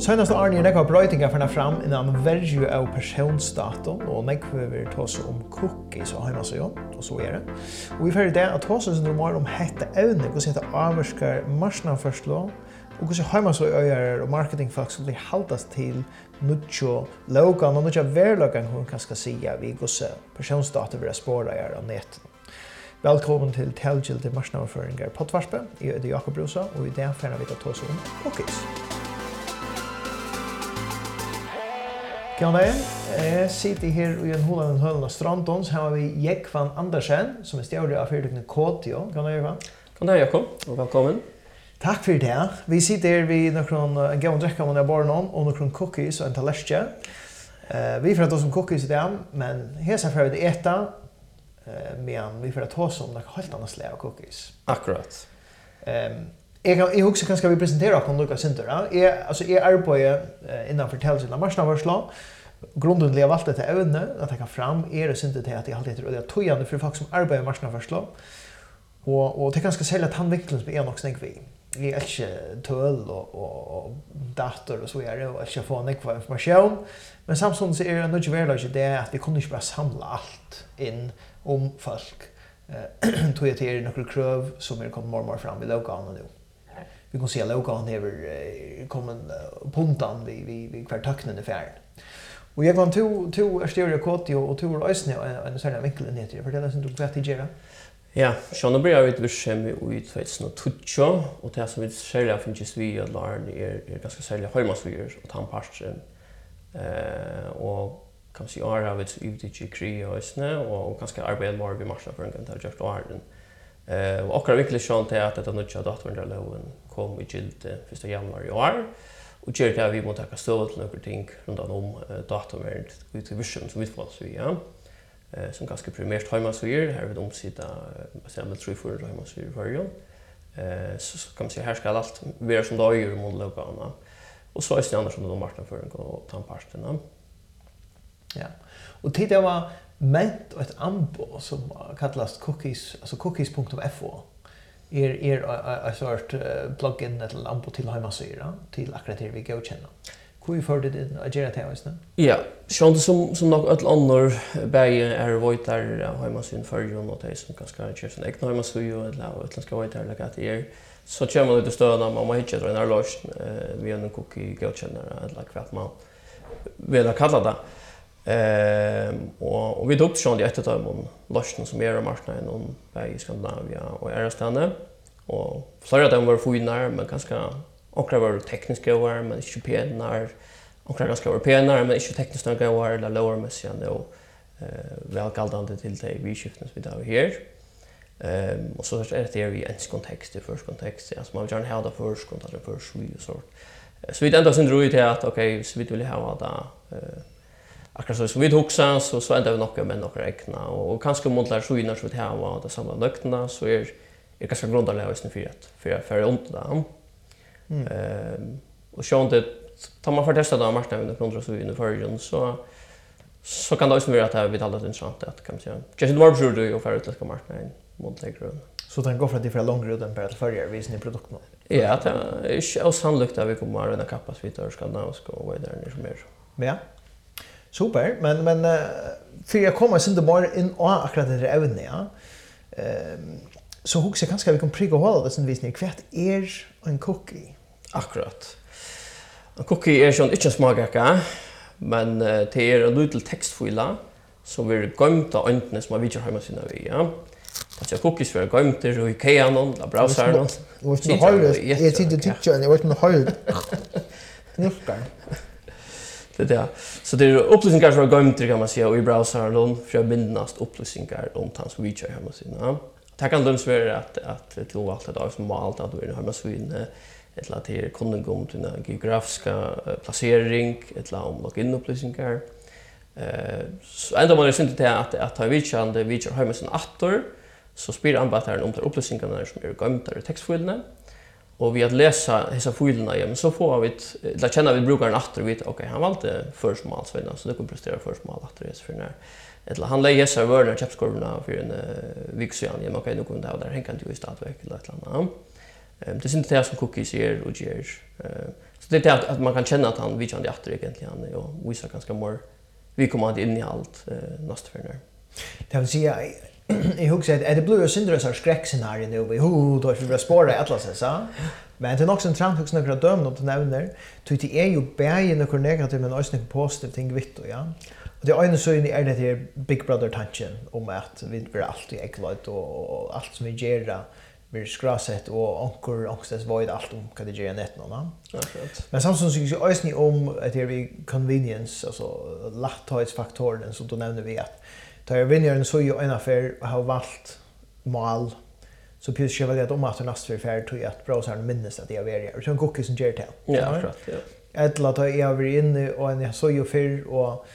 Senast Arne er nekva brøytinga fyrir fram innan verju av personsdatum, og nekva vi tås om cookies og heima søgjom, og så er det. Og vi fyrir det at tås oss normalt om hette evne, hos hette avvarskar marsnavførslå, og hos heima søgjøyar og marketingfolk som blir haldast til nudjo logan og nudjo verlogan hun kan skal sia vi hos personsdatum vi er spåra er av netten. Velkommen til Telgild til på Pottvarspe, jeg er Jakob Rosa, og i det fyrir vi tås om cookies. Kan det? Jeg sitter her i en holen og hølen av Strandons. Her har vi Jekvan Andersen, som er stjålig av fyrtøkene Kåtio. Kan det, Jekvan? Kan det, Jakob, og velkommen. Takk for det. Vi sitter her ved noen en gavn drekker man er bare og noen cookies og en talerskje. Uh, vi får oss om cookies i dag, men her ser vi det eta, uh, men vi får ta oss om noen helt annet slag av cookies. Akkurat. Um, Jeg, kan, jeg husker kanskje vi presenterer på noen Lukas Sinter. Ja? Jeg, altså, jeg arbeider uh, innenfor fortellelsen av marsnavarsla. Grunden til jeg valgte til evne, at jeg kan fram, er det Sinter til at jeg alltid heter Ødia Tøyane for folk som arbeider i marsnavarsla. Og, og det er ganske selv at han vikler som er nok snakk vi. Vi er ikke tøl og, og, og dator og så gjør det, og ikke få nekk for informasjon. Men samtidig så er det nødvendig verlig ikke det at vi kunne ikke bare samle alt inn om folk. Uh, tog jeg til noen krøv som er kommet mormor fram i lovgavene nå vi kan se loka han över eh, kommer uh, puntan vi vi vi kvar tacknen i färd. Och jag var två två stereo kort och två ösnä en sån här vinkel ner till för det är så du vet det Ja, så nu börjar vi att se ut för ett tutcho och det som vi själva finns ju vi att lära är är ganska sälja hemma så gör och ta en pass eh och kan se har vi ut i kri och ösnä och ganska arbeta mer vid marscha för en kan ta just arden. Eh och också viktigt sjön till att detta nutcha datorn kom i gilt 1 januari i år. Och det där vi måste ta kastor till några ting runt om datorn ut i vision som vi får så ja. Eh som ganska primärt hemma så här har vi de sida baserat tre för hemma så här varje. Eh så kan man se här ska allt vara som då gör mot lokalna. Och så är det annars som de marknadsföring och tandpasten. Ja. Och tidigare var ment ett ambo som kallas cookies alltså cookies.fo er er a sort plug-in ett ambo till hemmasida till akkurat det vi godkänner. Hur vi förde det att göra det här Ja, sånt som som nog ett annor bäge är voitar hemmasin för ju något det som kanske köps en egna hemmasida eller utländska voitar eller att er så kör man ut i stöna man må måste hitta en lösning vi en cookie godkännare eller kvart man vill kalla det. Ehm och och vi dopt sjön i ett tag om Larsen som är i marknaden om i Skandinavien och är och flera av dem var finar men ganska och var tekniska var men inte penar och ganska var penar men inte tekniska var eller lower messian då eh väl kallande till det vi skiftar vi där här. Ehm och så är det i ens kontext i första kontext alltså man gärna ha det först kontext för så så. Så vi ändå sen drog ju till att okej så vi vill ha det eh akkurat så som vi huxar så så ändar vi några med några räkna och kanske montlar så innan så vi har och det samma lökna så är är ganska grundläggande just nu för att för jag för ont där. Mm. Ehm och så inte tar man för testa då marknaden under 100 så inne förrjun så så kan det också vara att det vi talat intressant att kan man säga. Kanske det var bror du och för utländska marknaden montlar grön. Så den går för att det är för lång rutan på att förrjär visar ni produkten. Ja, det är ju sannolikt att vi kommer att röna kappas vid Örskandinavsk och vad är det som är. Ja. Super, men men uh, för jag kommer sen det bara in och akkurat det är även ja. Ehm så hur ska kanske vi kan pricka hålla det sen visning kvärt är en cookie. Akkurat. En cookie är sån inte smakar, men uh, det är en liten textfila som vi gömt av öntne som vi gör hemma sina vi, ja. Alltså cookies för gömt det i IKEA la browser någon. Och så har det, är tyckte tyckte jag, jag vet inte hur. Nufkar. Det där. Så det är upplysningar som har gömt kan man säga i browsern då för jag minnast upplysningar om hans reach hemma sin. Ja. Det kan döms vara att att till allt det är som malt att vi har med svin ett lat här kunden gå till den geografiska placering ett lat om login upplysningar. Eh så ändå man är synd till att att ha reachande reach hemma med sin attor så spyr anbattaren om de upplysningarna som är gömda i textfilerna. Och vi att läsa dessa filerna igen så får vi ett där känner vi brukaren åter vi okej han valde först mål så så det kommer prestera först mål åter det för när eller han lägger sig över när chapskorna för en uh, vixjan igen okej nu kunde ha där hänga till i stadväg eller ett annat. Ehm det är inte det som cookies ger och ger. Ehm så det är att, att man kan känna att han vill han det åter egentligen han och visar ganska mer vi kommer att in i allt eh, nästa för när. Det vill säga jag hugger att det blir ju syndra så skräckscenario nu vi hur då för spåra atlas så men det är också en trend hugger några dömen om det nämner ty det är ju bäge några negativa men också några positiva ting vitt och ja? Och det ena så är det här Big Brother tanken om att vi blir alltid äcklad och allt som vi gör blir skrasset och ankor angstes void det allt om kan det göra nät någon. Men samtidigt så är det ösni om att det är convenience alltså lätthetsfaktoren som då nämner vi att Ta jag vinner en så ju en affär har valt mal så pjus jag välja att om att nästa affär tog att bra så här minnes att jag var där. Så en cookie som ger till. Ja, akkurat. Ja. Ettla ta jag var inne och en så ju för och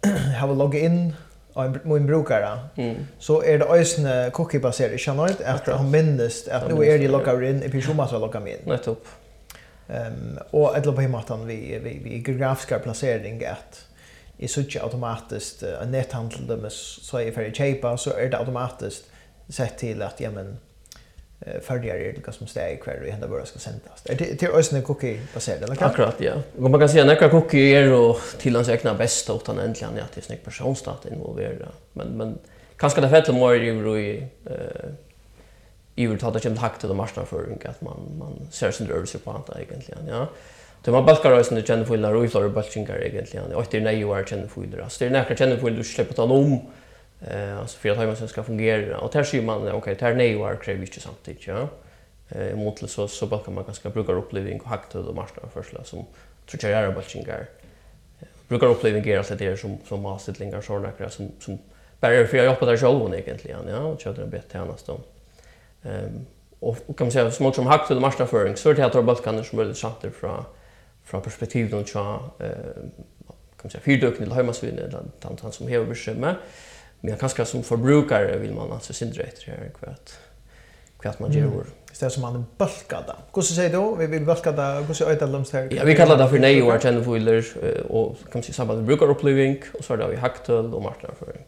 har loggat in av min brukare mm. så är det ösne cookie baserat channel att han minnes att nu är det loggar in i pyjamas och loggar in. Nettopp. Ehm um, och ett lopp på hematan vi vi vi geografiska placering att i sutja automatiskt en netthandel dem så är för chepa så är det automatiskt sett till att ja men följer det som steg kvar i hända bara ska sändas. Är det till ösnen cookie baserat eller kan? Akkurat ja. Och man kan säga några cookie är och till hans egna bästa utan äntligen att det är snygg personstat involverad. Men men kanske det fett mer i eh i vill ta det som hack till de marknadsföring att man man ser sin rörelse på antagligen egentligen ja Det var balkarøysen du kjenner för og i balkingar balkinger egentlig. Og etter nei år kjenner fugler. Altså det er nærkere kjenner för du slipper ta om, eh, alltså for at heimansen ska fungera och där ser man, okej där nej nei år krever inte samtidigt ja. Eh, mot så så, så kan man ganske bruker oppleving og haktød og marsnaførsla som tror jag är balkingar. Brukar oppleving er alt det som, som masterlingar så akkurat, som, som bara för jag jobbar där själv egentligen, ja, ja, og det en bit annars om. Ehm och kan man säga, som som hakt till marsnaføring, så är det här tar balkaner som är lite från från perspektiv då tja eh kan man säga fyrdökning eller hemmasvinn eller tant han som hever bekymmer. Men kanske som förbrukare vill man alltså syndra efter här kvart kvart man gör. Mm. Istället som man bulkada. Hur så säger du? Vi vill bulkada. Hur så öta lums här? Ja, vi kallar det för nej och ten foiler och kan man säga samband med brukaruppliving och så där vi haktel och marknadsföring.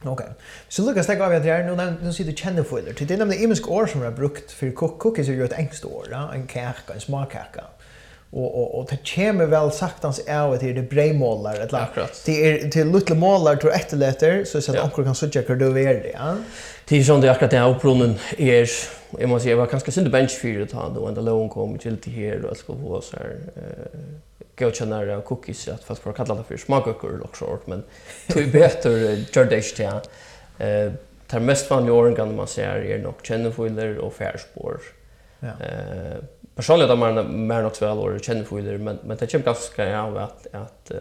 Okej. Okay. Så Lucas stäck av det här nu när nu ser du. Det är nämligen imisk år som har brukt för cook cookies är ju ett engst år, en kärka, en smakkärka och och och det kommer väl saktans av till det brejmålar ett akkurat. Det är till lilla målar tror ett letter så så att ja. kan söka hur du är det. Ja. Till som det akkurat är upprunnen är jag måste säga var ganska synd bench för det då när lån kom till till här och ska få så här eh godkännare cookies att fast för kalla det för smakökor och sånt men det är bättre jordish till eh tar mest vanliga åren kan man säga är nog kännefuller och färspår. Ja. Eh personligen då man mer något väl och känner för det men men det känns ganska ja att att uh,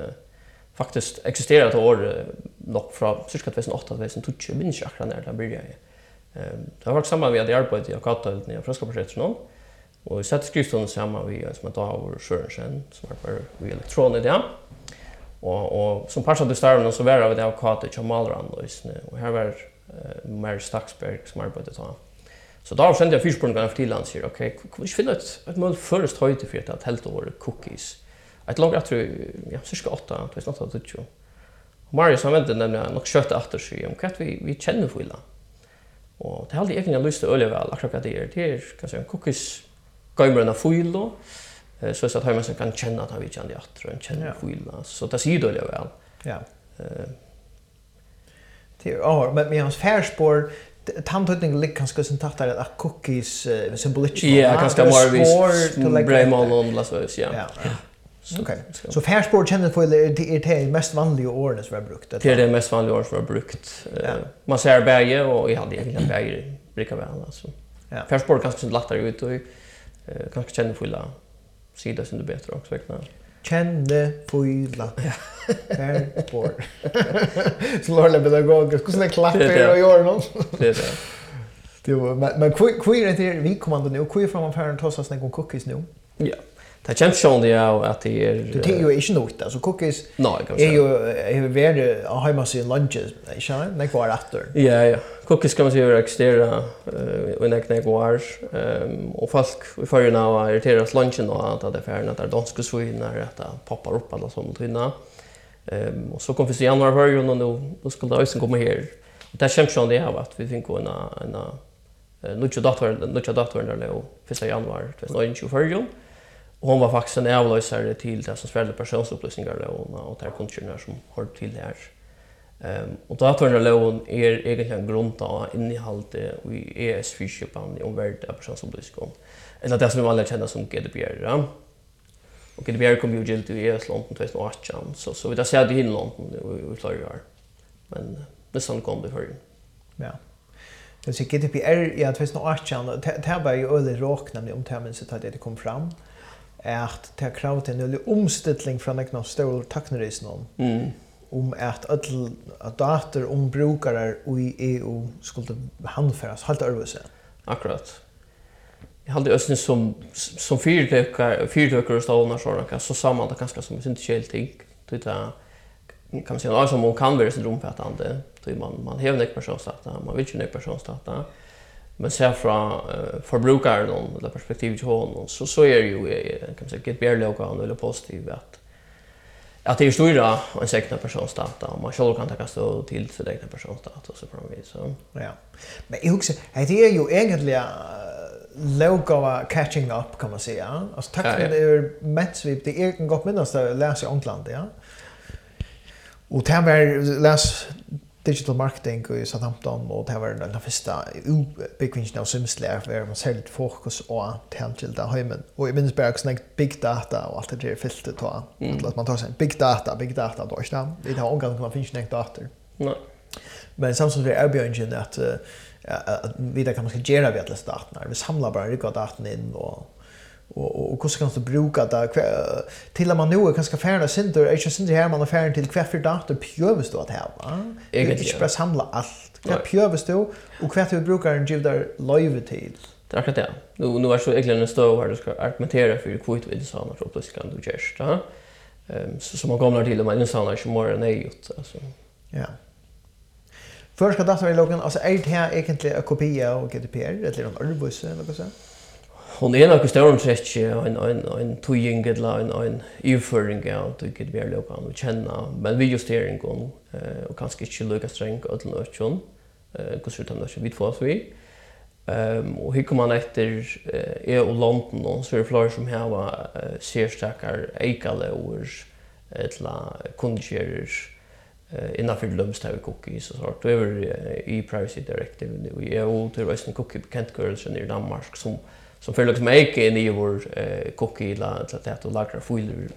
faktiskt existerar ett år nog från cirka 2008 2012 minns jag akkurat när det började. Ehm det har varit samma vi hade arbetat i Akata i Fröskaprojektet någon och vi satt skriften samman vi som att av Sörensen som var på elektroner där. Och och som passade starten så var det av Akata i Malran och här var Mary Staxberg som arbetade då. Så då sände jag fyrspåren till land säger okej, okay, vi finna ett ett mål först höjt för att helt år cookies. Ett långt att ja, cirka 8, det är snart att det ju. Marius han vände nämligen nog kött efter sig om katt vi vi känner för illa. Och det hade jag egentligen lust att öliga väl akkurat det är. Det är kanske en cookies gamerna full så att hemma så kan känna att han vi känner att och känner illa. så det ser ju då väl. Ja. Eh. Det är ja, men med hans färspår tantutning lik kanske sen tattar att cookies uh, symbolik. Ja, kanske mer vis Bremen och Las Vegas, ja. Okej. Så färspår känner för det är det mest vanliga ordet som har brukt. Det är det mest vanliga ordet som har brukt. Man ser berge och jag hade egentligen berge brukar väl alltså. Ja. Färspår kanske sen lättare ut och kanske känner för sida som du bättre också. Ja kände fyla. Här bor. Så lärde pedagoger. Skulle det klapper och göra något? Det är det. Jo, men men kvir det vi kommer då man kvir en affären tossas någon cookies nu. Ja. Det känns som det är att det är det är ju inte något alltså cookies. Nej, jo Är ju är väl har hemma sin lunches, inte sant? Nej, kvar efter. Ja, ja. Cookies kan man ju göra extra eh och när kvar ehm och folk i förra när irriteras lunchen och att det färna där danska svinar att poppar upp alla sånt hinna. Ehm och så kom vi i januari förra och då då skulle det ösen komma här. Det känns som det är att vi fick en en nu tjugo dator nu tjugo dator när det 1 januari 2024. Och hon var faktiskt en avlösare till det som spelade personsupplysningar och, och där kunskjörna som hör till det här. Um, och datornaloven är egentligen grund av innehållet i ES-fyrköpan i omvärld av personsupplysningar. Eller det som man alla känner som GDPR. Ja? Och GDPR kom ju gilt i ES London 2018, så, så vi där ser det in London i flera år. Men det som kom det förr. Ja. Det så GDPR ja 2018, det var ju öle råk om termen så att det kom fram at det krav til en nødvendig omstilling fra nekna stål taknerisen om, mm. om at alle dater om brukere i EU skulle handføres helt øvelse. Akkurat. Jag hade ösn som som fyrtökar fyrtökar och stålar så där så samma det kanske som inte helt ting. Det där kan man säga alltså man kan vara syndromfattande. Då man man har en personsdata, man vill ju en personsdata men ser fra uh, forbrukaren om det perspektivet til honom så så är er ju kan man säga get bear logo eller positivt att att det är stora en sekna personsdata och man själv kan ta stå till sig egna personsdata så på mig så. Ja. Men jag också det är ju egentligen logo catching up kan man säga alltså tack för det är matchvip det är gott minnas det läser i England ja. Och det här var läs digital marketing i Southampton og det var den første utbyggvingen av Simslær hvor man ser særlig fokus og tilgjelde heimen. Og jeg minnes bare sånn big data og alt det der filtet ta. Mm. At man tar sånn big data, big data, då ikke det. Det har omgang man finnes ikke data. Nei. Men samtidig er erbjørngen at, uh, at vi kan man skal gjøre ved alle datene. Vi samlar bare rikket dataen inn og och och hur ska man bruka det? Till att man nu är ganska färna synder är ju synder här man är färna till kvar för dator pjövs då att ha va jag vet inte bara samla allt kvar pjövs då och kvar hur brukar en giv där live till det är klart det. Nu nu är så egentligen en stå här du ska argumentera för hur kvitt vill samma så plötsligt kan du gest va ehm så som man kommer till med en sån här som morgon är gjort alltså ja. Först ska datorn i loggen, alltså är det här egentligen en kopia av GDPR, eller en arbetsgivare eller något sånt? hon är nog stor stretch en en en tujing eller en en överföring av det kan vi låta honom känna men vi just är en gång och kanske inte lucka sträng åt lösjon eh hur skulle han vid för vi ehm och hur kommer man efter eh och London och så är flera som här var ser starkar ekalor eller kundgerer innanför lumstav cookies och sånt. Det är i privacy directive nu. Jag har ju till resten cookie girls i Danmark som som för liksom ägg in i vår eh cookie la att det lagra foil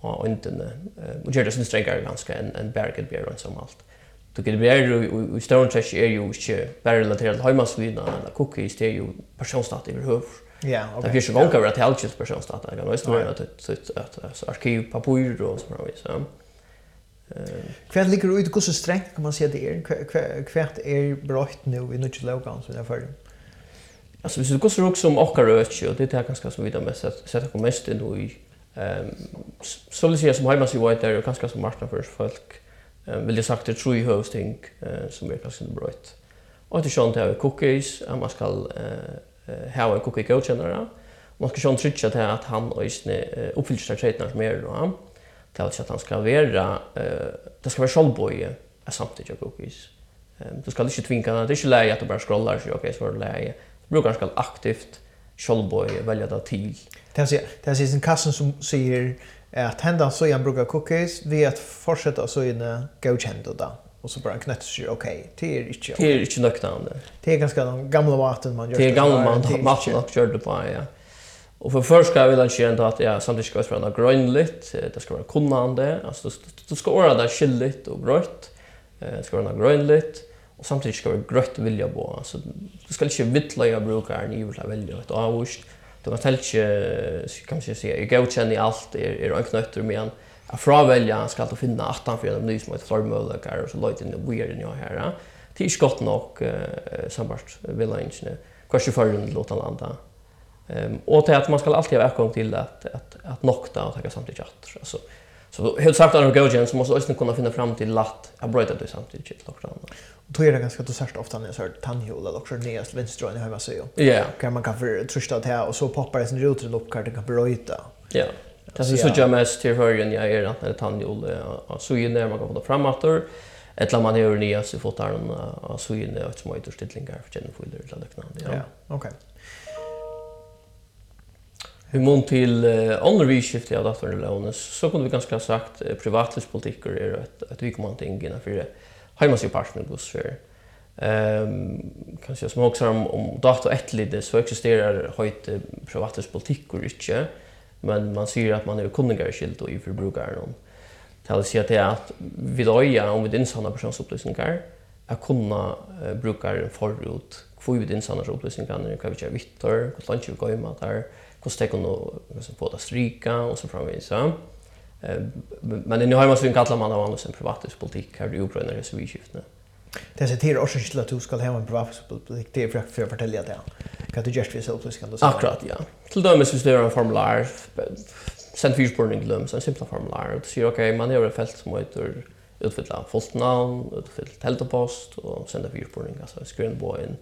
och inte eh och det är syns strängare ganska en en berget beer och som allt. Du kan bli i stone trash är ju inte bara relaterat hemmasvina eller cookie är ju personstat i huvud. Ja, okej. Det finns ju gånger att helt just personstat där. Jag vet inte att att arkiv papper och så vidare så. Eh, kvärt ligger ut hur så strängt kan man säga det är kvärt är bröt nu i något logan så därför. Alltså hvis du går så också om och rötch och det är ganska som vi där mest sätta på mest ändå i ehm så vill säga som hemma sig white där och ganska som marknad för folk Ehm vill jag sagt det tror ju hosting som är ganska bra. Och det sånt här cookies man ska eh ha en cookie godkännare. Man ska sjön trycka till att han och isne uppfyller sig trädnar som då. Till att han ska vara eh det ska vara självboje samtidigt cookies. Ehm Du ska inte tvinga, det är inte läge att du bara scrollar så okej så är det läge brukaren skal aktivt självboj välja det till. Det här det här är en kassen som säger att hända så jag brukar cookies vi att fortsätta så inne godkända då och så bara knäpps sig okej det är inte det är inte nöktande. Det är ganska den gamla maten man gör. Det är gamla maten maten och det på ja. Och för först ska jag vilja känna att jag samtidigt ska vara grönligt, det ska vara kunnande, alltså du ska vara där skilligt och grönt. Det ska vara grönligt. Och samtidigt ska vi grött vilja bo. Alltså du ska inte vittla jag brukar ni vill välja ett avvist. Du kan helt kanske se jag går känna i allt är är en knötter med en att fravälja ska du finna attan för en ny som är förmöjliga och så lite in the weird in your hair. Det är inte gott nog sambart jag inte. Kanske för den låta landa. Ehm och det att man ska alltid ha ökning till att att att nokta och ta samtidigt att alltså Så helt sagt att de går så måste också kunna finna fram till latt att bryta det samtidigt till något annat då är det ganska då särskilt ofta när jag hör tandhjul eller också nedast vänster och hemma så Ja. Kan man kan för trycka det här och så poppar det sin rutor upp kan det kan bryta. Ja. Det är så jag mest till höger jag är att när tandhjul så ju när man kan få framåt Ettla man gör nya så fått där en så ju när ett små utstillingar för känner för det liknande. Ja. Okej. Vi mun til uh, andre vidskifte av datteren Launes, så kunne vi ganske sagt uh, privatlivspolitikker er et, et vikkommende ting innenfor det hemma sig pars med bussfär. Ehm kanske jag smakar om, om data ettlide så existerar höjt privatispolitik och inte men man ser att man är kunnigar skilt och i förbrukaren. Det vill säga det att vi då om vi insamlar personsuppgifter att kunna uh, bruka den förut kvui vid insanas upplysningarna, hva vi kjær vittor hva langt vi går i matar, hva kunna så på att strika, och så framvis. Ja men nu har man så en kallar man av annars en privatisk politik här i Ukraina i civilskiftene. Det ser till också till att du ska ha en privatisk politik det är för att fortälja det. Kan du just visa upp ska du säga. Akkurat ja. Till dömes vi slår en formulär sent fyrspårning till dömes en simpla formulär och säger okej man gör ett fält som heter utfylla fullt namn, utfylla teltepost och sända fyrspårning alltså screenboyen.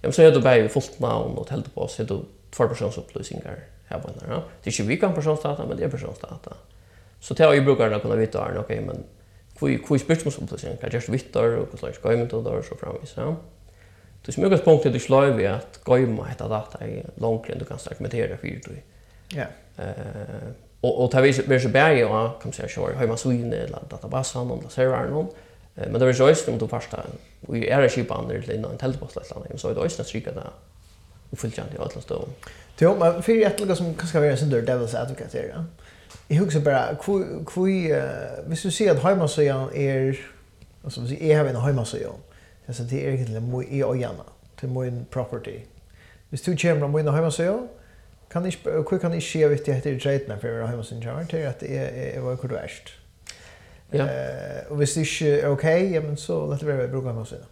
Jag säger då bara fullt namn och teltepost så då två personsupplysningar här på den här. Det är ju vi kan personsdata men det är personsdata. Mm Så det har ju brukar det kunna vita är okej men kvui kvui spyrt mus um plessin. Kan just vita og kvui slash gaim til der så fram så. Du smugast punktet du sløy við at gaima hetta data í langt du kan argumentera fyrir du. Ja. Eh og og ta við við så bæði og kom seg sjó. Heima suin eller databasan og serveren og men det er jo også om du fasta. Vi er ikke på andre til innan teltpost eller annet, så er det også strykket det oppfyllt i alle støvn. Jo, men fyrir etterlige som kanskje vil være sin dør devil's advocate her, ja? Jag husar bara hur hur hvis du ser att hemmasidan är alltså vi är har en hemmasidan. Så det är egentligen moj i ojana till moj property. Hvis du kommer moj hemmasidan kan ni hur kan ni se vet det heter trade för våra hemmasidan jar till att det är vad kul värst. Ja. Eh och hvis det är okej, ja men så låt det vara brukar man säga.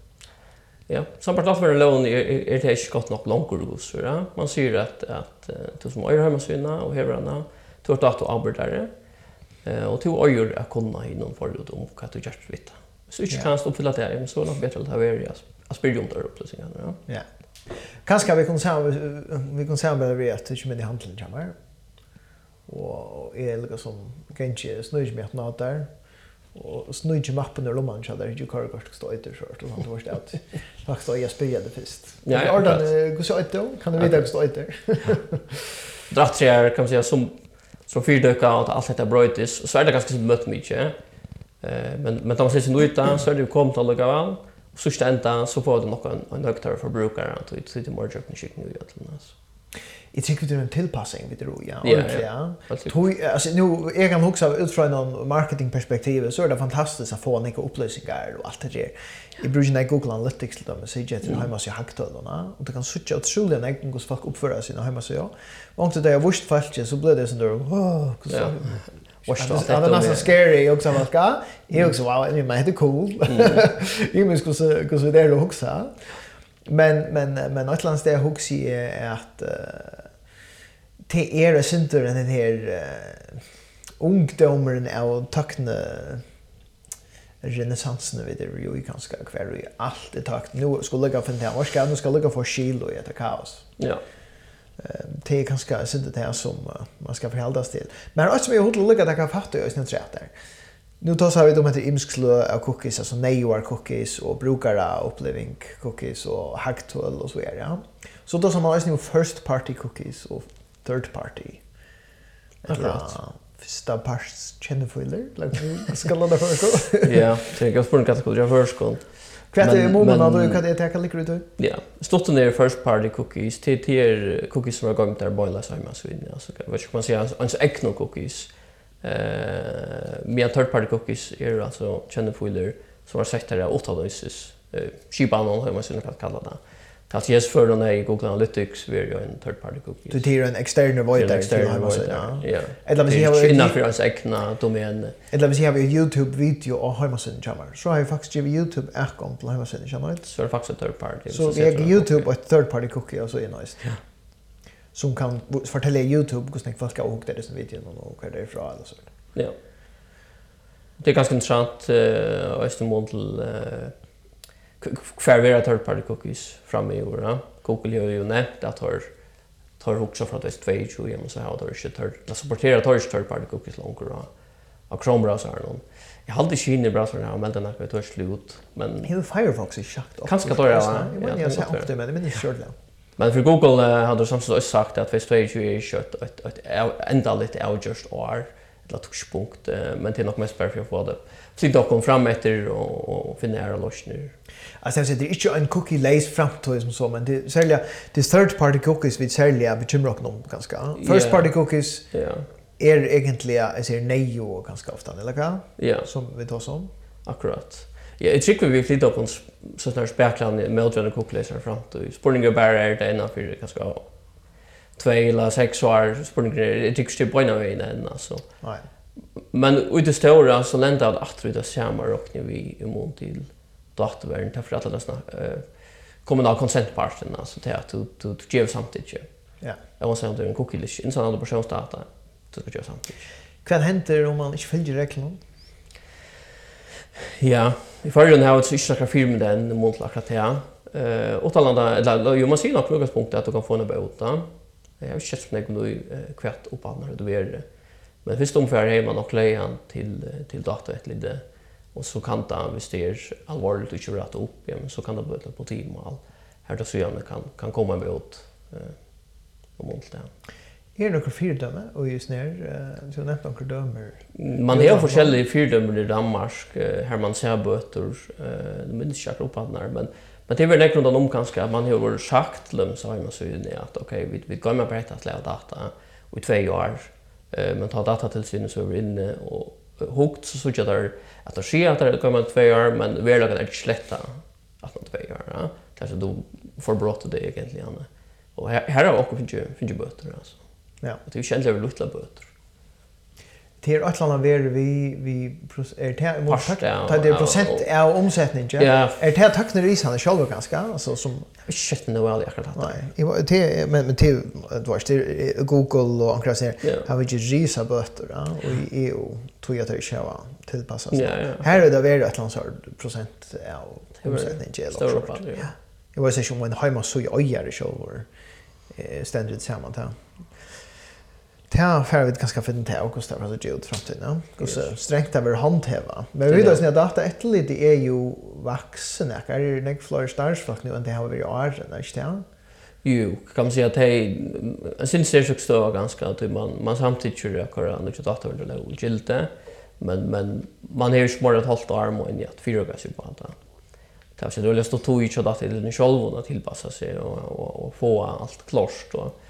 Ja, samt att låta lån är det är inte gott nog långt går det så, ja. Man ser att att du som är hemma syna och hevrarna Du har tatt og Eh og du har gjort at kunne innom forut om hva du gjør vidt. Hvis du ikke kan oppfylle det, så er det nok bedre at det er aspirium der oppe, så gjerne. Ja. Kanskje vi kan samarbeide ved at det ikke med i handelen kommer, og er liksom, kanskje snøy ikke med at nå der, och snudde mappen ur lomman så där ju kör kort stå ut ur skört och sånt vart att faktiskt jag spelade först. Ja, ordan går så ut kan du vidare stå ut där. Drattrar kan man säga som som fyrdöka och allt detta bröjtis så är det ganska mött mycket. Eh men men de ses nu utan så är det kom till lugga väl. Så stända så får det nog en en högtare förbrukare att det sitter mer jobb ni skickar nu egentligen alltså jag tycker det är en tillpassning vid det roja. Ja, ja. Tog, alltså, nu, jag kan också utifrån någon marketingperspektiv så är det fantastiskt att få några upplysningar och allt det där. Jag brukar när Google googlar analytics till dem och säger att jag har massor hacktölarna och det kan sucha otroligt när jag går folk uppföra sina hemma så jag. Och inte det jag visst fallet så blir det sån där, åh, så. Wash off. Det var nästan scary också vad ska. Jag också wow, men det är cool. Jag minns hur så hur så där också. Men men men någonstans det hooks är att det er det synder den her uh, ungdomeren av takkne renessansen vid det jo i ganska kvar i allt i takt. Nu ska lägga för det här. Ska nu ska lägga för kilo i ett kaos. Ja. Det är ganska synd det här som man ska förhålla sig till. Men också med hotell lägga det kan fatta jag snart rätt där. Nu tar så vi de heter imskslö av cookies, alltså nejoar cookies och brukare uppleving cookies och hacktull och så vidare. Ja. Så då som man har first party cookies och third party. Akkurat. Första parts känner för eller? Like ska landa för sko. Ja, så jag spår ganska kul jag för sko. Kvätt är moment då du kan det ta lika ut. Ja. Stort ner first party cookies, TTR cookies som har gått där boila så hemma så inne alltså vad ska man säga ens ekno cookies. Eh, med third party cookies är alltså känner för som har sett det åt av oss. Eh, skipan har man så kan kalla det. Alltså yes för den här Google Analytics vi är ju en third party cookie. Du tar en extern void där till hemma. Ja. Eller vi har innan för oss egna domän. Eller vi har ju YouTube video och hemma sen jamar. Så har vi faktiskt ju YouTube är kom till hemma sen jamar. Så är faktiskt third party. Så vi har YouTube och third party cookie och så är nice. Ja. Som kan fortälla YouTube hur snäck folk har hukt det som videon och vad det är från eller så. Ja. Det är ganska intressant eh och är till eh kvar vera third party cookies fram i år. Google har ju nämnt att har tar också från det 22 och måste ha då inte tar det supporterar tar third party cookies längre då. Och Chrome browsern då. Jag hade inte inne browsern här men den har tagit slut men hur Firefox är schakt. Kanske tar jag. Jag menar jag ofta men det men inte det. Men för Google har det samtidigt sagt att 22 är kött ett ett ända lite outjust år eller touchpunkt men det är nog mest bara för att få det flytta kom fram efter och, och finna era lösningar. Alltså jag säger det är inte en cookie lace framtid som så men det sälja det third party cookies vi sälja bekymrar oss om ganska. First party cookies ja. är egentligen jag säger nej och ganska ofta eller vad? Ja. Som vi tar som. Akkurat. Ja, jag tycker vi flyttar upp oss så snart spekland med å gjøre kokkelesere frem til. Spørninger bare er det för ganska två eller sex år spurningar det tycks typ på någon väg än alltså. Nej. Men ut det stora så länder att att det samma och nu vi i mån till datorvärlden därför att alla snack eh kommunal konsentparten alltså till att du du ger samtidigt. Ja. Jag måste säga att det är en cookie list innan alla personsdata. Du ska göra samtidigt. Vad händer om man inte följer reglerna? Ja, i förrjun har jag inte snackat film med den mot akkurat det. Eh, åtalanda, eller jo, man ser något på något punkt att du kan få en bota. Jeg har ikke sett som jeg kunne kvært opp han og det Men først omfører jeg man nok leie han til, til data et lite. Og så kan det, hvis det er alvorlig og ikke rett opp, ja, men så kan det bøte på time og alt. Her til syvende kan, kan komme med ut eh, om måned det. han. Er det noen fyrdømme og just ned? Du har nevnt noen dømer. Man har forskjellige fyrdømmer i Danmark, her man ser bøter, eh, det minnes ikke akkurat opphandler, men Men det är väl näkron då om kanske att man har varit sagt dem så har man så ju att okej vi vi går med på att lära data i två år. Eh men ta data till sin så är inne och hukt så så jag där att det sker att det kommer två år men vi är lagat att sletta att man två år ja. Där så då för brott det egentligen och här har också finns ju finns ju böter alltså ja. Det är ju känsligt lutla böter det är ett land där vi vi är det ta det är procent av omsättning ja. Är det tack när vi sen själva ganska alltså som shit no well jag kan nej det men men till du vet det Google och andra ser har vi ju risa bötter ja? Och i EU tror jag det ska vara tillpassas här är det väl ett land så procent av omsättning eller så ja. Jag var så som en hemma så jag är själv ständigt samman där ta för vi kanske finna till och kostar alltså gjort framtiden. Och så strängt över handhäva. Men vi då sina data ett lite är ju vuxen. Är det näck flyr stars fast nu inte har vi år sen där stjärn. Jo, kan man säga att hej, jag syns det är så ganska att man man samtidigt kör jag kör andra data under det och gilte. Men men man har ju smart ett halvt arm och en jätt fyra gas på data. Det har sig då löst att tog ju att det är den själva att tillpassa sig och och få allt klart och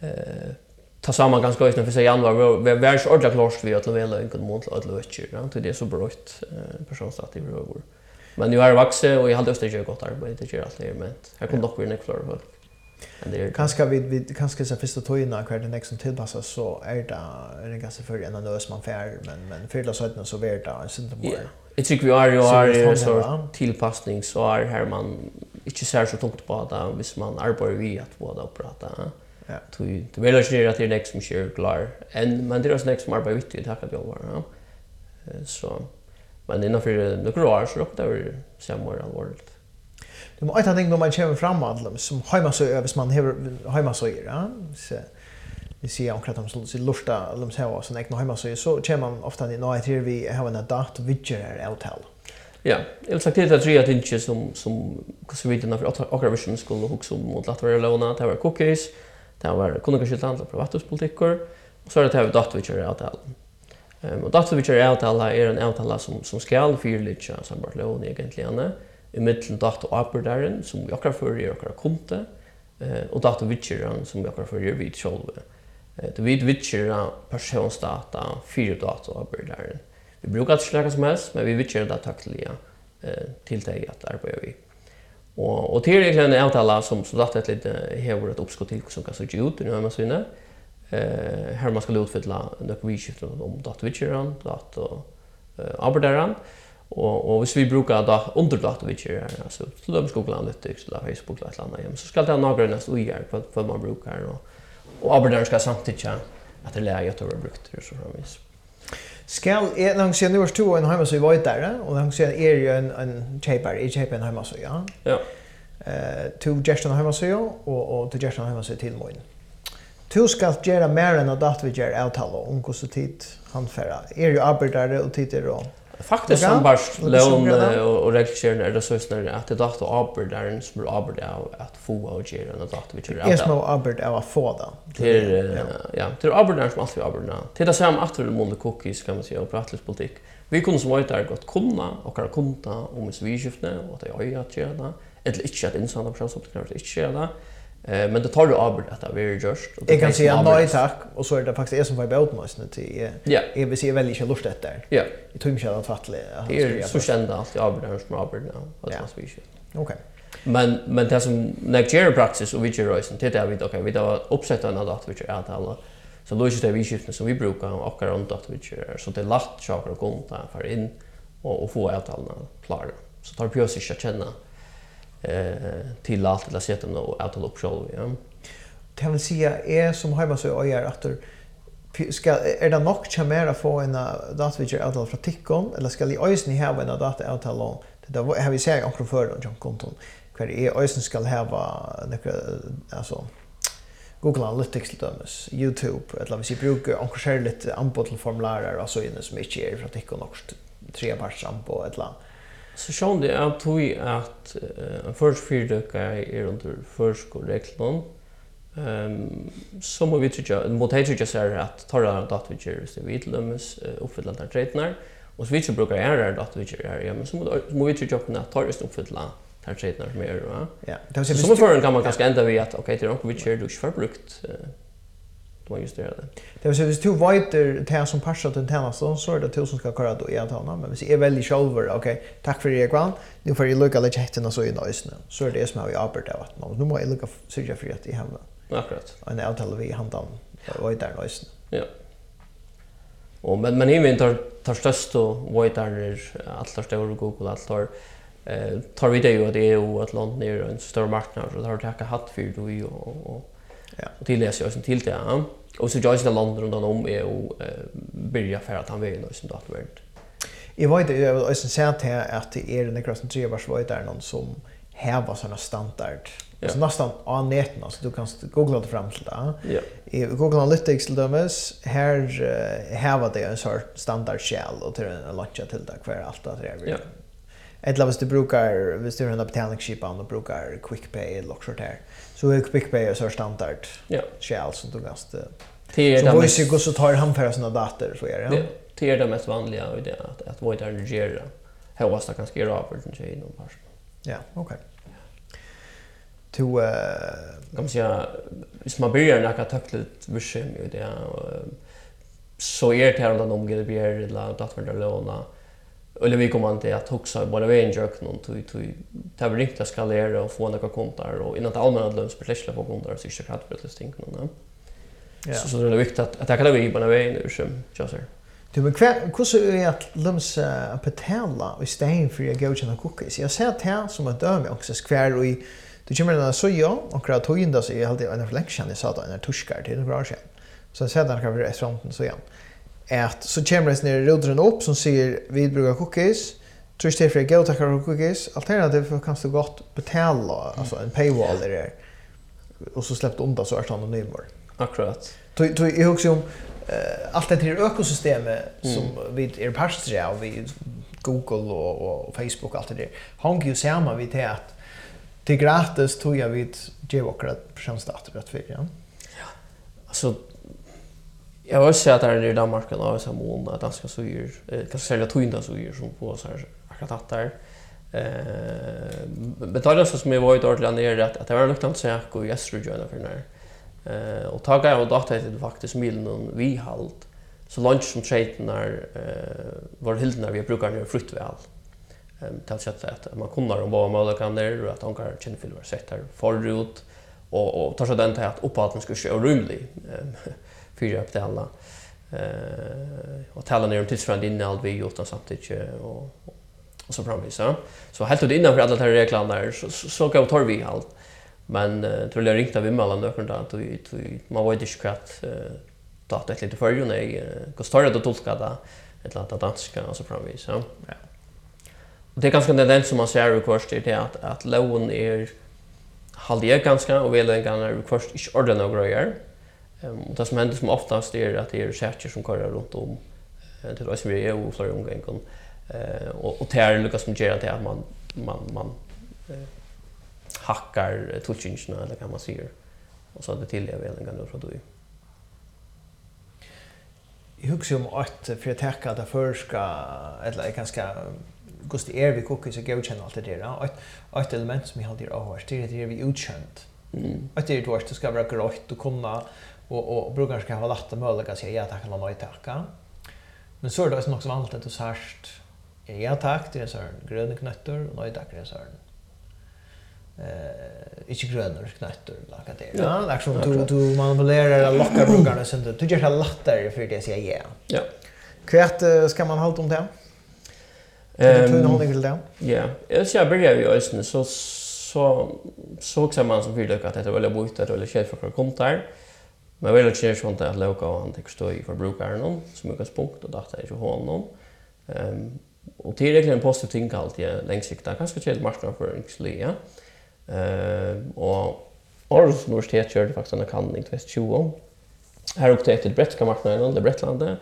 eh ta samman ganska ösnen för sig januari vi är så ordentligt klart vi att leva en god månad att lösa ja det det så brott personstat i rövor Men nu har vuxit och jag hade östet gjort gott arbete det gör allt det men här kom dock vi en klar för. Men det är kanske vi vi kanske så första tojna kvar det nästa tillpassas så är det en ganska för en annars man fär men men för det så att så vart det en syndrom. Ja. Jag tycker vi har ju har så tillpassning så är här man inte ser så tungt på att hvis man arbetar vi att båda och prata. Ja. Du du vill ju att det är nästa som kör klar. En men det är också nästa som arbetar vitt i tack att jag var. Ja. Så men innan för några år så då är samma allvarligt. Det var ett ting när man kommer fram allom som hemma så över man har hemma så är ja. Så vi ser omkring att de så lusta allom så här så när hemma så så kommer man ofta i något här vi har en data widget är hotel. Ja, jag vill sagt till att tre att inte som som så vidare för att akra vision skulle också mot att vara låna, det var cookies. Det var kunningaskyldan, det var vattuspolitikker, och så är det det vi dattvitcher-avtalen. Um, og dattvitcher-avtalen er en avtal som, som skal fyrlitja sambartlån lån egentligen i middelen datt og avbordaren som vi akkurat fører i akkurat kunde, eh och datt og vitjeren som vi akkurat fører i vidt sjolve. Uh, det vidt vitjeren personsdata fyrir datt og avbordaren. Vi brukar ikke släcka som helst, men vi vill vitjeren det tackliga eh till dig att arbeta vi. Och och det är egentligen en avtala som så att ett lite här ett uppskott till som kan se ut i har man. Eh här man ska utfylla några vidskift om dot witcheran, dot och arbetaren. Och och hvis vi brukar da under dot witcher alltså så då Google Analytics eller Facebook eller annat hem så ska det ha några nästa och hjälp vad man brukar och och arbetaren ska samtidigt att det läget har brukt det så framvis. Skal jeg, når han sier nu års to en heimassøy var der, og han sier er jo en, en kjeiper, jeg kjeiper en heimassøy, ja. Ja. Uh, to gjerst en heimassøy, og, og to gjerst en heimassøy til morgen. Du skal gjøre mer enn at vi gjør avtale om hvordan tid han fører. Er jo arbeidere og tid er og Faktiskt som bara lån och och regelkärn är det så snarare att det dator arbetar där en små arbetar av att få och göra en dator vi kör. att det är små arbet av att få då. Det är ja, det är arbet som alltid arbetar. där. Det är samma att det måste cookies kan man säga och pratlös politik. Vi kunde som varit där gott kunna och kan kunna om vi skiftne och att jag har att göra det. eller inte att insända personer som kanske inte göra Eh men det tar du av att det är just. och Jag kan säga nej tack och så är det faktiskt är som var bält måste till jag jag vill se väldigt lust det där. Ja. Jag tror inte att fattligt. Det är så kända att jag av det som av vi nu. Okej. Okay. Men men det som Nigeria praxis och vi gör rösen till det vi då kan vi då uppsätta en data vi gör att alla så då löser det vi skiften som vi brukar och kan runt att vi gör så det lätt saker att gå för in och och få avtalen klara. Så tar på sig att känna eh till allt eller sätta något att ta upp själv ja. Det vill säga är som hemma så är att ska är det nog chamera få en dataswitcher att ta från Tickon eller ska i ösn här med en data att ta. Det där har vi sett också för John konton. Kvar är ösn ska ha några alltså Google Analytics till dömes, YouTube, eller hvis jeg bruker brukar engagerar litt anbud til formulär og så inne som inte är från Tickon också tre parts anbud eller Så sjón det er tog at uh, først fyrdøkka er under først og reglene. Um, så må vi trykke, må de trykke seg at tarra av datvitjer hvis det vi utlømmes oppfylla der tretnar. Og så vi brukar bruker ære av datvitjer her, ja, men så må, må vi trykke opp at tarra oppfylla der tretnar som er. Ja. Så som er kan man kanskje enda vi at ok, det er noe vi kjer du ikke får brukt. Uh, Du just justerat det. Det vill säga, hvis du vajter det som passar till tjänsten så är det du som ska köra då i antalna. Men hvis jag väljer själv, okej, tack för det kvann. Nu får jag lycka lite häkten och så i nöjsen. Så är det som har vi arbetat av vattnet. Nu må jag lycka syrja för att i hemma. Akkurat. Och en avtal vi handan och i där nöjsen. Ja. Och men men himmen tar tar störst och vajtar allt större Google allt tar eh tar vi det ju att det är ju att land ner en stor marknad så tar det hatt för det och och Ja. Och till läser jag sen till det. Ja. Och så jag sina land runt om är och börja för att han vill något som då att vart. Jag vet jag vill också säga till att det är den där som tre vars var där någon som häva såna standard. Ja. Så nästan av netten alltså du kan googla det fram till det. Ja. I Google Analytics till dömes här häva det en sort standard shell och till en luncha till där kvar allt det där. Ja. Ett lavast du brukar, hvis du har en betalningsskipan och brukar QuickPay eller något sånt här så är QuickPay så standard. Ja. Shell som du mest. Det är det. Så voice går så tar han för sina dator så är det. Ja. Det är det mest vanliga i det att att void är regera. Här var det ganska bra för den tjejen och bara. Ja, okej. To eh kan säga hvis man börjar näka tackligt vischem ju det så är det här om GDPR eller datorlåna eller vi kommer inte att huxa bara vi en någon tog tog ta vi riktigt ska lära och få några kontar och innan det allmänna löns på släsla på kontar så ska jag prata ting någon. Ja. Så så det är viktigt att att jag kan vi bara vi nu så just så. Du men kvar hur är att löns uh, betala i stäng för jag går och cookies. Jag ser att här som att döma också skvär och i Du kommer när så ja och kvar tog in det så är alltid en reflection i satan en tuskar till bra sen. Så sedan kan vi restauranten så igen. Ja att så kommer det ner rodren upp som säger vi brukar cookies tror det för gå tackar cookies alternativ för kan så gott betala alltså en paywall där det, och så släppt undan så är det anonymer. Akkurat. Du du är också om allt det här ekosystemet som vi är parter av vi Google och och Facebook allt det där. Hon ju samma vid det att det gratis tror jag vid Jawalker att tjänsta att rätt för ja. Alltså Jag har sett där i Danmark och så mån att danska så gör kanske sälja tunda så gör som på så här akkurat där. Eh betalar så som jag var i Dortland är att att det var något att säga och jag tror jag för när. Eh och tagar jag och dotter det faktiskt milen vi halt så lunch som tjejerna eh var hyllna vi brukar nu fruktväl. Ehm till sätt att man kunde om vad man kan där och att hon kan känna för sätter förut och och tar så den till att uppåt den ska köra rymlig. Ehm fyra upp det alla. Eh och tala ner om tidsfrån innehåll vi gjort samtidigt och och så framvis så. Så helt ut innanför alla de här där så så, så går tar vi allt. Men uh, tror jag ringt av emellan då för att vi man vet inte kvart eh data lite för ju när går starta då tolka det ett lata danska och så framvis så. Ja. Och det är ganska den som man ser i kurs det är att att lån är halde ganska och väl en gång är kurs inte ordna några grejer. Ehm och det som händer som oftast är att det är säker som kör runt om eh till oss vi är och flera omgångar eh och och tär Lucas som gör att man man man eh, hackar touchingen eller kan man säga. Och så det till jag tilllever en gång då för då. Jag husker om att för att täcka det förska eller jag kanske Gusti er vi kokis og gevkjenn alt det der. ett eit element som jag halder av det är det vi utkänt. Mm. Eit er det du skal være grøyt og kunne och och brukar ska ha lätta möjlighet att säga ja tack eller nej tack. Men så är det också vanligt att du särskilt ja tack det är så gröna knötter och nej tack det är så eh inte gröna knötter lika det. Ja, det är som du du manipulerar och lockar brukarna sen du gör det lättare för det att säga ja. Ja. Kvärt ska man hålla om det. Ehm um, någon vill det. Ja. Jag ska börja ju ösnen så så så också man som vill att det var lite bort eller chef för kontar. Men väl att jag inte att loka och han tycker stå i förbrukaren någon som mycket punkt och data är ju honom. Ehm och tillräckligt en positiv ting allt jag längsiktigt kanske till ja. Ehm och Aarhus Universitet körde faktiskt en kanning 2020. Här upptäckte ett till brettska marknaden, det brettlande.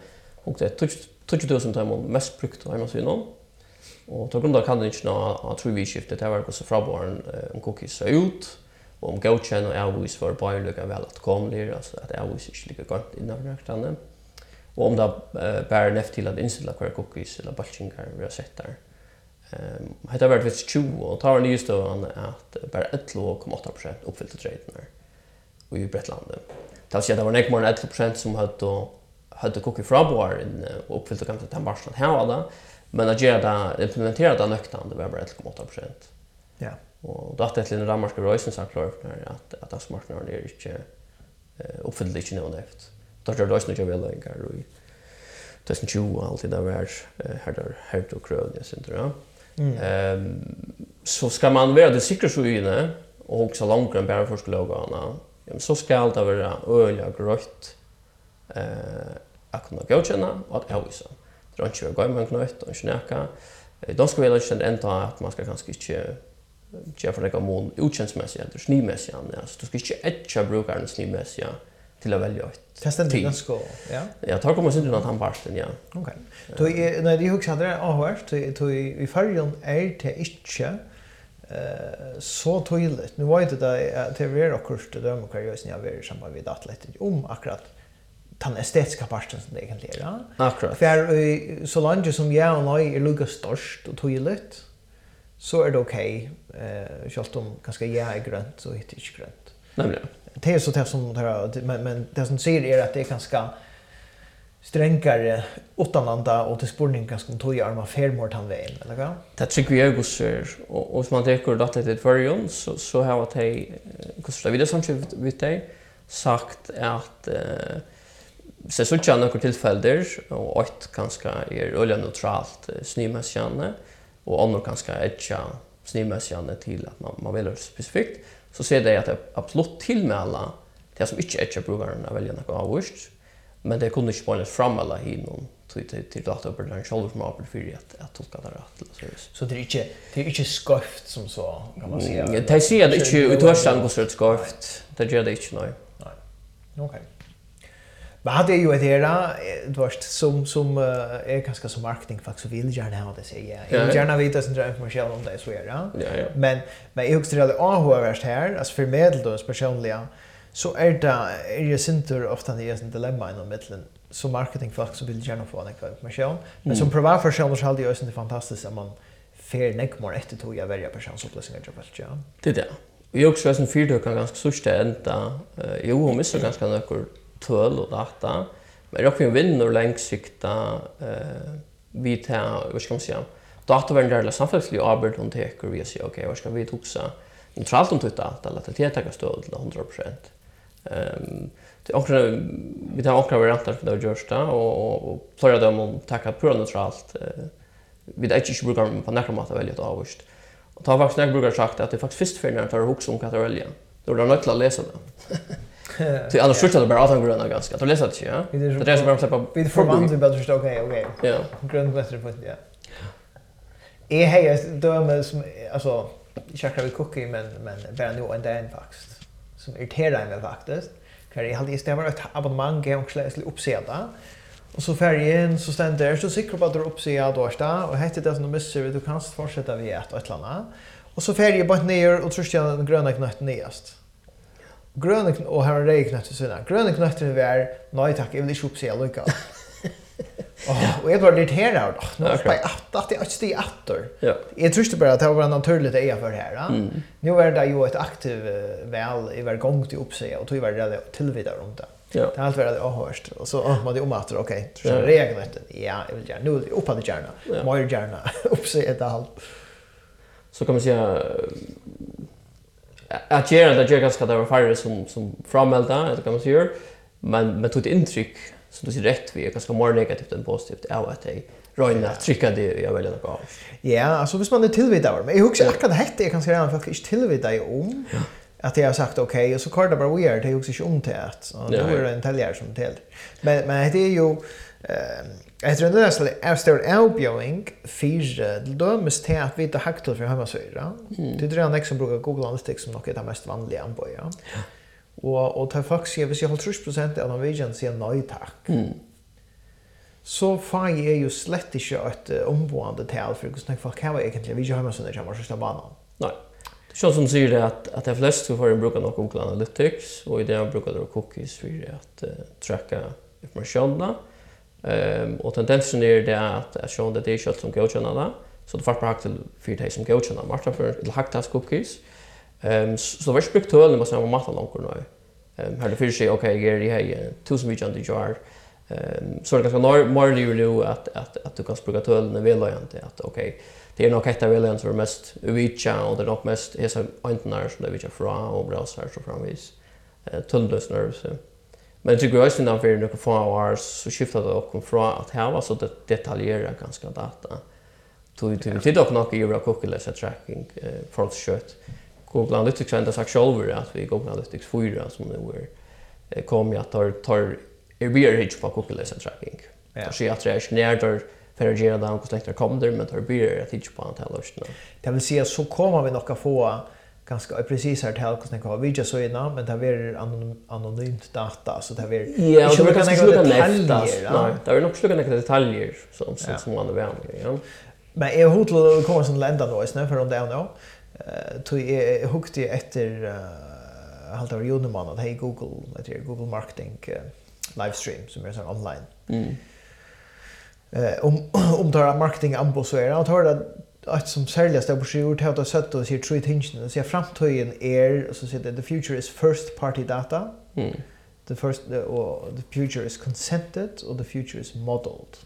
Och det är 2000 timmar mest brukt på hemsidan. Och til grunn av kanningen av tror vi skiftet här var også så från om cookies så ut Og om godkjenn og avvis var bare lykke vel at kom der, altså at avvis ikke lykka godt innan rektene. Og om det uh, bare neft til at innstille hver cookies eller balkingar vi har sett der. Um, Hette har vært vits 20, og tar nye nystøvende at bare 11,8% oppfyllte treidene i Bretlandet. Det vil si at det var nek enn 11% som hadde, hadde cookie fra boar og oppfyllte kanskje den varslen her var det, men at gjøre det, implementera det nøktene, det var bare 11,8%. Ja. Og da hadde det til en rammarske røysen sagt klar for at, at astmarknaden er ikke uh, oppfyllt ikke nevnt efter. Da gjør det også noe veløyngar og i 2020 og alt det där var her der hørt og krøvn, jeg synes det. Um, så skal man være det sikre så inne, og også langere enn bare forskelågene, ja, så skal det være øyelig og grøyt eh, å kunne godkjenne og at avvise. Det er ikke å gå med en knøyt og ikke nækka. Da skal vi heller ikke enda at man skal kanskje ikke tja for nekka mån utkänsmässiga eller snimessig altså du ska inte etja brukaren snimessig till å velge ut. Det stendet den skal, ja? Ja, tar kommer synden at han parten, ja. Okej. Då är när det hooks hade avhört, då i färgen är det inte så tydligt. Nu var det det att det var också det dömer kan jag snäva i samband med atletik om akkurat den estetiska parten som det egentligen är. Akkurat. För så länge som jag och jag är lugnt störst och tydligt så är det okej. Eh självt om ganska jag är grönt så är det inte grönt. Nej men. Det är så det som det men men det som säger är att det är ganska strängare utanlanda och till spårning ganska om tog arma färmort han väl eller vad? Det tycker vi också ser och, och som man tänker att det är ett så, så har att det kostar vidare samtidigt vid dig sagt att eh, så så tjänar några tillfällen och ett ganska är öliga neutralt snömässigt och annor kanske etcha snimmässiga till att man man väljer specifikt så ser det att det absolut till med alla det som inte etcha brukaren väljer något avvist men det kunde inte spånas fram alla hinom till till data på den shoulder from upper för att att tolka det rätt så så det är inte det är inte skoft som så kan man säga. Det ser det inte utörstan går så skoft Det gör det inte nej. Nej. Okej. Men hade ju ett era du vet som som är ganska som marketing faktiskt vill gärna ha det säga. jag. Jag vill gärna veta sen drar information om det så är det. Men men jag också det är här alltså för medel då personliga så är det är ju center ofta det är ett dilemma i mitten som marketing faktiskt vill gärna få det en information men som privat för personer så hade ju det fantastiskt att man fair neck more efter tog jag välja personsupplösningar jag vill göra. Det där. Vi också är som fyrtökar ganska sørste enda. Jo, hon missar ganska nökor töl och data. Men jag kan vinn och längsikta eh vi tar vad ska man säga datavärdar eller samhällslig arbete hon teker vi säger okej vad ska vi tuxa neutralt om tutta allt alla det tar stöd till 100%. Um, det också vi tar också varianter för det görsta och och flera dem om tacka pura neutralt vi det inte brukar på några mått välja ett avvist. Och ta faktiskt några brukar sagt att det faktiskt först för när tar hooks om kan välja. Då är det nöjt att läsa det. Så annars skjuter det bara att han gröna ganska. Det läser det ju. Det är som bara släppa. Vi får man till bättre förstå Okej, okej. Ja. Grön bättre på det. Är hej dömer som alltså jag vi cookie men men bara nu en dag faktiskt. Som irriterar mig faktiskt. För jag hade istället ett abonnemang jag också läste uppsida. Och så färgen så ständer så säkert på att dra upp sig och dårsta och heter det som du missar du kan fortsätta vi ett och ett annat. Och så färg bara ner och tror jag den gröna knötten nyast gröna och här är rei knøtt til sinne. Grønne knøtter är nej tack, jag vill inte oppse jeg lukka. oh, och jeg var litt här då. Nu nå er att atter, at jeg er stig atter. Ja. Jag tror ikke bare at det var naturligt det jeg för här. Mm. Nu är det ju ett aktiv väl i var gång till uppse och tog var det till vidare runt det. Ja. Det har alltid varit avhörst. Och så oh, man det om att okej, tror jag regnet. Ja, jag vill gärna. Nu vill jag upp hade gärna. Ja. Mer gärna. Uppse ett allt. Så kan man säga att göra det gör ganska det var färre som som frammelda eller kan man säga men med tog intryck som du ser rätt vi är ganska mer negativt än positivt av att det Røyna, trykka det jag väljer något av. Ja, alltså hvis man är tillvitad av det. Men jag husker akkurat hette jag kan säga att folk inte tillvitad i om. Ja. Att jag har sagt okej, okay, och så kallar det bara weird. Det är ju också inte om det. Så då är det en täljare som täljare. Men, men det är ju... Um, Etter en løsning er større avbjøring fire, til dømes til at vi tar hakt til for hjemmesøyre. Det er en ek som bruker Google Analytics som nok er det mest vanlige Ja. Og, og tar folk sier, hvis jeg holder 30% av Norwegian sier nei takk, så får jeg jo slett ikke et omboende til for hvordan folk har egentlig vi ikke hjemmesøyre kommer til å banan. Nei. Så som sier det at, at de fleste får en bruker nok Google Analytics, og i det bruker de cookies for at uh, tracka informasjonen. Ehm um, och tendensen är det att jag sjön det är kött som går det. Så det får på till för det som godkänner Martin för ett hacktask cookies. Ehm um, så vars brukt höll man så matta långt nu. Ehm hade för sig okej ger det här tusen mycket under jar. Ehm så det ganska norr mer det ju att att att du kan spruka töllen när väl inte att okej det är nog ett av välen som är mest uvicha och det är nog mest är så inte som det vill jag fra och bra så här så framvis. Eh tullens nervs. Men det går ju sen för några få år så skiftar det och från att här var så det detaljerar ganska data. Tog till till dock något i kokkela Cookie tracking eh från kött. Google Analytics ända sagt själva att vi Google Analytics 4 som det var kom jag tar tar är vi är hitch på Google så tracking. Ja. Så jag tror jag snär där för att göra det och släkter kommer men tar blir att hitch på antal lösningar. Det vill säga så kommer vi nog att få ganska precis här till hur jag vi just så innan men det är anonymt data så det är Ja, och det kan jag sluta läfta. Nej, där är nog sluta några detaljer som som som man vet ja. Men är hot då kommer sen lända då istället för om det är nå. Eh tog jag hukte efter halvt av juni att hej Google, det är Google marketing livestream som är så online. Mm. Eh om om då marketing ambassadör att höra det att som särskilt där på sig ut att sätta och se tre tingen och jag framtiden är och så säger det the future is first party data. Mm. The first the, or the future is consented or the future is modeled.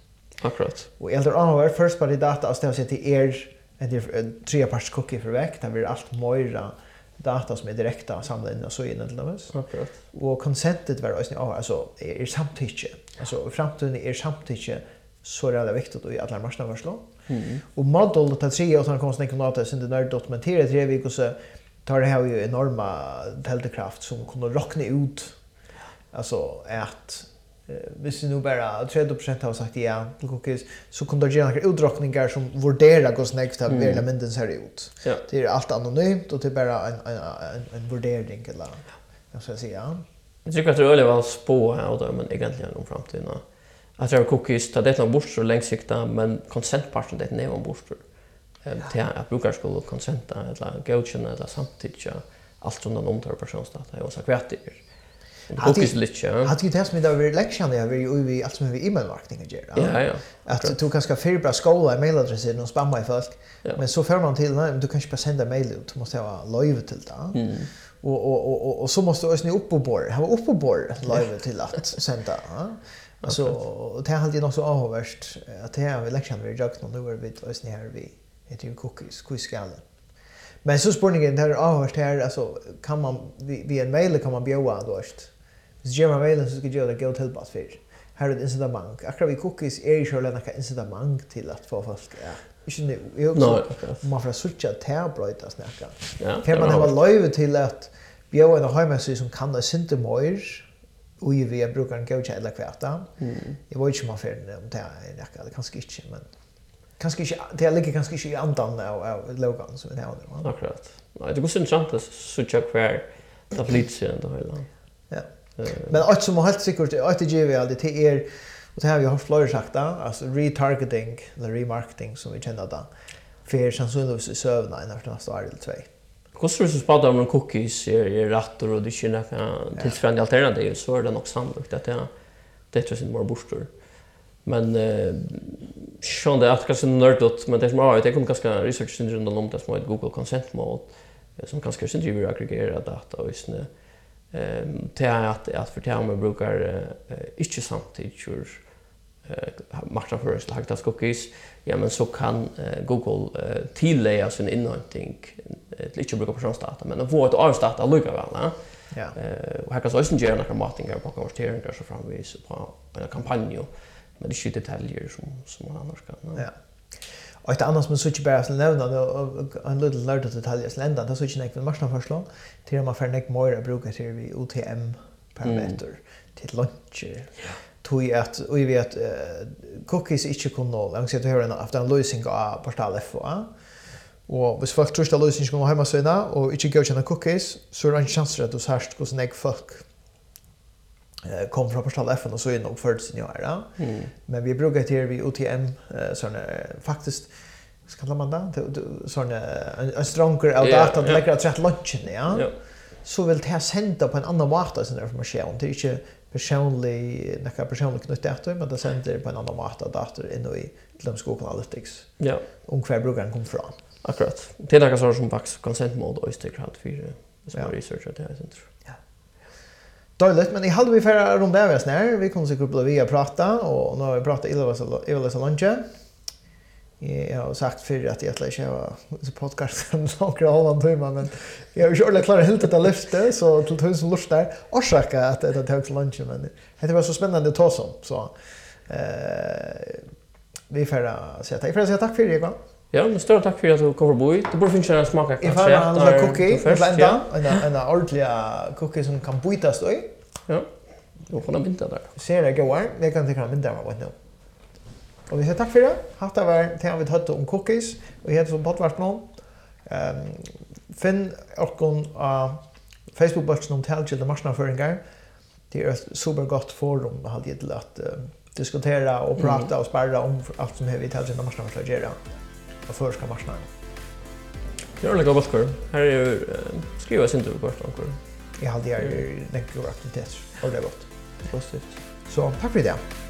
Akkurat. Och äldre använder first party data och stämmer sig till er en treparts cookie för veck där vi allt mera data som är direkta samlade in och så in till oss. Akkurat. Och consented var alltså alltså är samtycke. Alltså framtiden är samtycke så är det viktigt att i alla marknadsförslag. Och modell att tre och såna konstnärer kan låta det där dokumentera tre veckor så tar det här ju enorma heltekraft som kommer rockna ut. Alltså att hvis vi nu bara 30% har sagt ja til cookies, så kommer det gjerne noen utdrakninger som vurderer hvordan jeg vil være mynden ser ut. Ja. Det er alt anonymt, og det er bare en, en, en, en vurdering, eller hva skal jeg si, ja. Jeg tror at det er veldig vel spå her, og men egentlig noen fremtiden att jag cookies tar det någon bort så länge sikta men consentparten det är någon bort. Ehm till att brukar skulle consenta eller godkänna eller samtidigt allt som den omtar personsdata är också kvätt. Cookies lite. Hade ju det som där lektion där vi vi allt som vi e-mail marketing gör. Ja ja. Att du kan ska förbra skola e-mailadressen och spamma i folk. Men så får man till nej, du kan inte bara sända mail ut. Du måste ha live till det. Mm och och och och så måste du ösna upp på bord. Ha upp på bord live till att sända. Så och det har något så avvärst att det här vi lektion vi jag nu är vi oss här vi heter ju cookies quiskalle. Men så spårningen där avvärst här alltså kan man vi en mail kan man bjuda då först. Så ger man mailen så ska jag göra det gå till bara för. Här är det incitament. Akkurat vi cookies är ju själva några incitament till att få fast ja. Inte nu. Jag också. Man får switcha till bröta snacka. Kan man ha löjve till att bjuda en hemmasida som kan det synte mer och ju vi brukar en coach eller kvarta. Mm. Jag vet inte om man får det om det är det eller kanske inte men kanske inte det ligger kanske inte i andan av, av logan som det har det. Akkurat. Nej, det går synd sant att söka kvar ta flits då hela. Ja. Men allt som har helt säkert att ge vi alltid till er och det här vi har flera sagt då, alltså retargeting eller remarketing som vi känner då. För sannsynligvis i sövna i nästa år eller två. Hvordan hvis du spader om en cookies i rattor og du ikke nekker tilsfrendig alternativ, så er det nok sannlagt at det, det tror jeg sin bare borstor. Men eh, sånn det er ganske nørdot, men det som er, det kom ganske research syndrom rundt om det som er et Google Consent Mode, som ganske synder ju aggregera data og sånn. Eh, det er at, at for det om man bruker eh, ikke samtidig, eh marknadsförs till Hacktas cookies. Ja men så kan eh, Google eh, tillägga sin inhämtning ett lite brukar personsdata men att få ett avstarta lucka väl va ja. Eh och Hacktas också gör några marketingar på konverteringar så framvis på en kampanj men det skjuter detaljer som som man annars kan ja. Och ett annat som så inte bara nämna en liten lärd att detaljer slända det så inte näck för marknadsförslag till att man för näck mer brukar till vi OTM parameter till luncher tog at vi vet uh, cookies ikke kun nå. Jeg sier at du hører haft en løsning av portal FA. Og hvis folk tror ikke løsningen kommer hjemme søgne og ikke godkjenner cookies, så er det en sjanse at du sørst hvordan jeg folk uh, kom fra portal FA og så inn og førte sin gjøre. Mm. Men vi bruker til vi UTM, uh, sånne, faktisk, hva kallar man det? Sånne, en, en stronger av yeah, data, yeah. legger at rett lunchen, ja. Yeah. Så vil det senda på en annan måte sin informasjon. Det er ikke personlig några personlig knutet efter men det sänder på en annan mata dator in i till Google Analytics. Ja. Ungefär brukar kom fram. Akkurat. Det är några saker som vax consent mode och istället för att som ja. researcha det här sen tror Ja. Dåligt, men i halv vi färra runt där vi snär. Vi kommer säkert bli via prata och nu har vi pratat i Ilvas illa så lunch. Jag har sagt för att jag lägger jag så podcasten några av en timme men jag har ju ordentligt klar helt att lyfta så till tusen som lust där orsaka att det tar till lunch men det var så spännande att ta som så eh vi får säga tack för att säga tack för det va Ja, men større takk for at du kom forbi. Du burde finne en smak av kaffe. Jeg får en lille cookie, en blenda, en en ordentlig cookie som kan bytes i. Ja, du kan ha mynda der. Ser jeg gøy, jeg kan tenke en mynda av meg nå. Og vi sier takk for det. Hatt det var til vi tøtte om cookies, og jeg heter som Pottvarsblom. Um, finn orkon av Facebook-bøtsen om talgjelda marsnaføringar. Det er et super godt forum, halde jeg til at uh, diskutera og prata mm. og sparra om allt som vi talgjelda marsnaføringar gjør. Og førska marsnaføringar. Det er ordentlig godt kvar. Her er jo uh, skriva sin tur kvar. Jeg har det her nekker aktivitet, og det er godt. Positivt. Så takk for det.